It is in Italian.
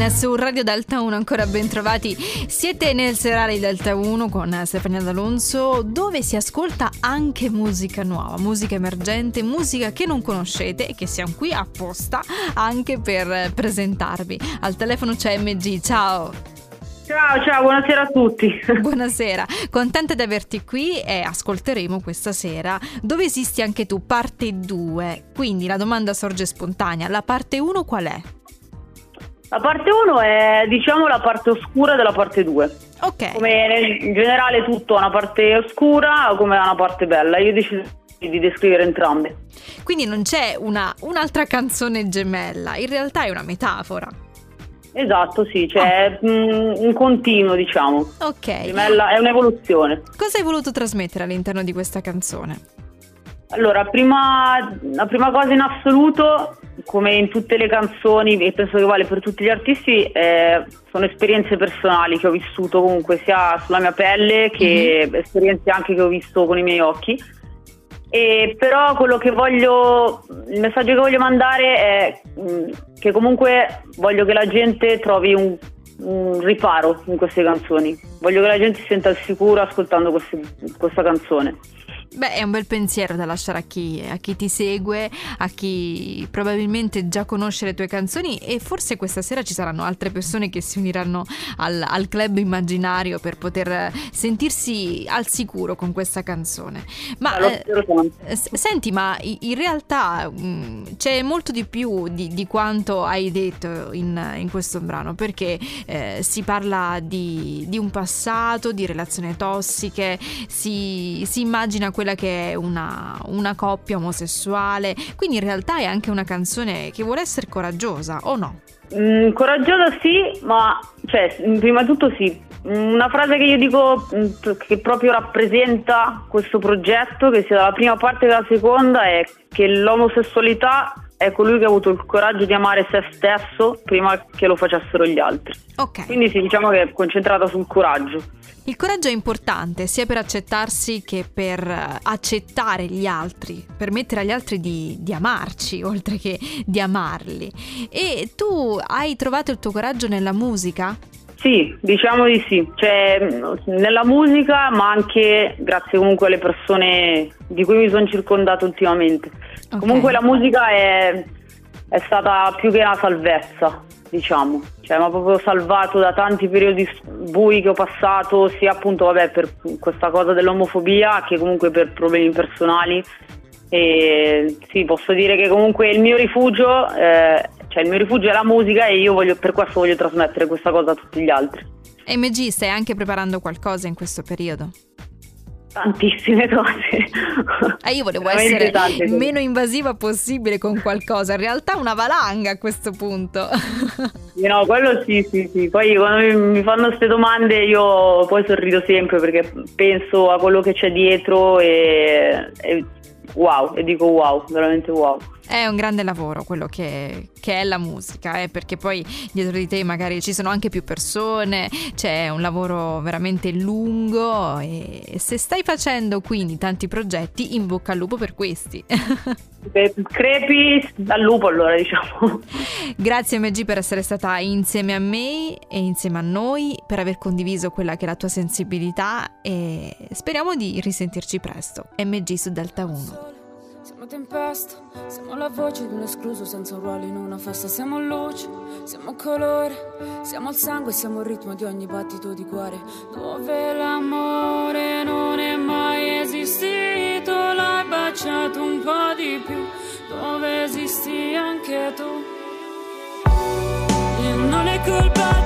Rain su Radio Delta 1, ancora ben trovati. Siete nel serale Delta 1 con Stefania D'Alonso, dove si ascolta anche musica nuova, musica emergente, musica che non conoscete e che siamo qui apposta anche per presentarvi. Al telefono c'è MG, ciao! Ciao, ciao, buonasera a tutti. Buonasera, contenta di averti qui e ascolteremo questa sera dove esisti anche tu, parte 2. Quindi la domanda sorge spontanea, la parte 1 qual è? La parte 1 è diciamo la parte oscura della parte 2. Ok. Come in generale tutto ha una parte oscura come una parte bella. Io ho deciso di descrivere entrambe. Quindi non c'è una, un'altra canzone gemella, in realtà è una metafora. Esatto, sì, c'è oh. un continuo, diciamo. Ok. Gemella è un'evoluzione. Cosa hai voluto trasmettere all'interno di questa canzone? Allora, prima, la prima cosa in assoluto come in tutte le canzoni, e penso che vale per tutti gli artisti, eh, sono esperienze personali che ho vissuto comunque sia sulla mia pelle che mm-hmm. esperienze anche che ho visto con i miei occhi. E però quello che voglio, il messaggio che voglio mandare è mh, che comunque voglio che la gente trovi un, un, riparo in queste canzoni. Voglio che la gente si senta al sicuro ascoltando queste, questa canzone. Beh, è un bel pensiero da lasciare a chi, a chi, ti segue, a chi probabilmente già conosce le tue canzoni e forse questa sera ci saranno altre persone che si uniranno al, al club immaginario per poter sentirsi al sicuro con questa canzone. Ma eh, senti, ma in realtà mh, mm, c'è molto di più di, di quanto hai detto in, in questo brano, perché eh, si parla di, di, un passato, di relazioni tossiche, si, si immagina quella che è una, una coppia omosessuale, quindi in realtà è anche una canzone che vuole essere coraggiosa, o no? Mm, coraggiosa sì, ma cioè, prima di tutto sì. Una frase che io dico mm, che proprio rappresenta questo progetto, che sia dalla prima parte che dalla seconda, è che l'omosessualità è colui che ha avuto il coraggio di amare se stesso prima che lo facessero gli altri. Ok. Quindi sì, diciamo che è concentrata sul coraggio. Il coraggio è importante sia per accettarsi che per accettare gli altri, permettere agli altri di, di, amarci oltre che di amarli. E tu hai trovato il tuo coraggio nella musica? Sì, diciamo di sì, cioè nella musica ma anche grazie comunque alle persone di cui mi sono circondato ultimamente. Okay. Comunque la musica è, è stata più che una salvezza, diciamo, cioè mi ha proprio salvato da tanti periodi bui che ho passato, sia appunto vabbè, per questa cosa dell'omofobia che comunque per problemi personali. E sì, posso dire che comunque il mio rifugio, eh, cioè il mio rifugio è la musica e io voglio, per questo voglio trasmettere questa cosa a tutti gli altri. MG, stai anche preparando qualcosa in questo periodo? Tantissime cose. Eh, io volevo essere meno invasiva possibile con qualcosa, in realtà una valanga a questo punto. No, quello sì, sì, sì. Poi quando mi fanno queste domande io poi sorrido sempre perché penso a quello che c'è dietro e, e wow, e dico wow, veramente wow. È un grande lavoro quello che, che è la musica, eh, perché poi dietro di te magari ci sono anche più persone, c'è un lavoro veramente lungo e se stai facendo quindi tanti progetti, in bocca al lupo per questi. Crepi al lupo allora diciamo. Grazie MG per essere stata insieme a me e insieme a noi, per aver condiviso quella che è la tua sensibilità e speriamo di risentirci presto. MG su Delta 1. Siamo tempesta, siamo la voce di un escluso senza un ruolo in una festa. Siamo luce, siamo colore, siamo il sangue, siamo il ritmo di ogni battito di cuore. Dove l'amore non è mai esistito, baciato un po' di più. Dove esisti anche tu. E non è colpa